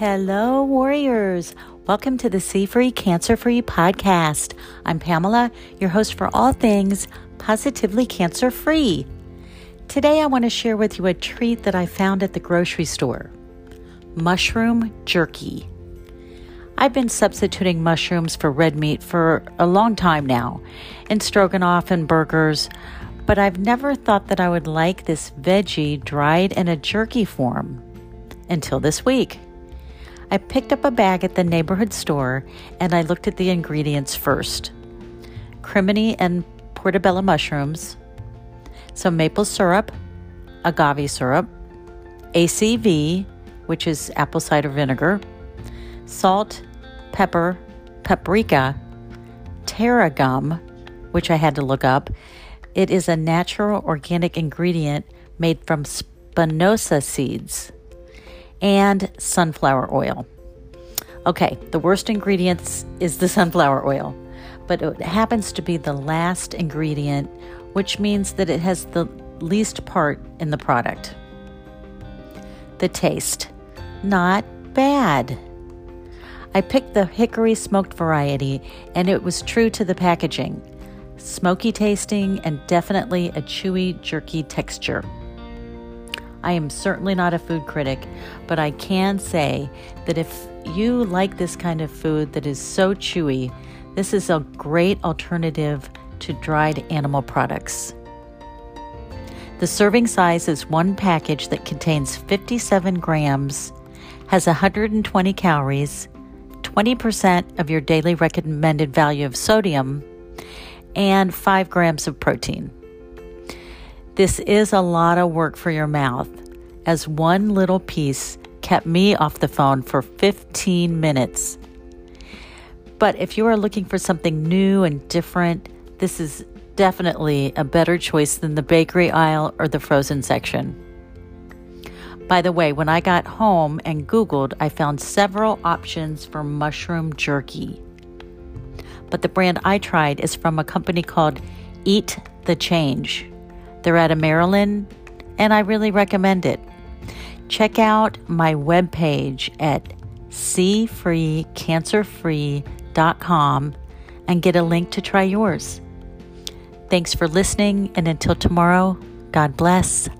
Hello, warriors. Welcome to the C Free Cancer Free podcast. I'm Pamela, your host for all things positively cancer free. Today, I want to share with you a treat that I found at the grocery store mushroom jerky. I've been substituting mushrooms for red meat for a long time now, in stroganoff and burgers, but I've never thought that I would like this veggie dried in a jerky form until this week. I picked up a bag at the neighborhood store and I looked at the ingredients first crimini and portobello mushrooms, some maple syrup, agave syrup, ACV, which is apple cider vinegar, salt, pepper, paprika, tarragon, which I had to look up. It is a natural organic ingredient made from spinosad seeds and sunflower oil. Okay, the worst ingredients is the sunflower oil, but it happens to be the last ingredient, which means that it has the least part in the product. The taste, not bad. I picked the hickory smoked variety, and it was true to the packaging smoky tasting and definitely a chewy, jerky texture. I am certainly not a food critic, but I can say that if you like this kind of food that is so chewy, this is a great alternative to dried animal products. The serving size is one package that contains 57 grams, has 120 calories, 20% of your daily recommended value of sodium, and 5 grams of protein. This is a lot of work for your mouth, as one little piece kept me off the phone for 15 minutes. But if you are looking for something new and different, this is definitely a better choice than the bakery aisle or the frozen section. By the way, when I got home and Googled, I found several options for mushroom jerky. But the brand I tried is from a company called Eat the Change. They're out of Maryland, and I really recommend it. Check out my webpage at cfreecancerfree.com and get a link to try yours. Thanks for listening, and until tomorrow, God bless.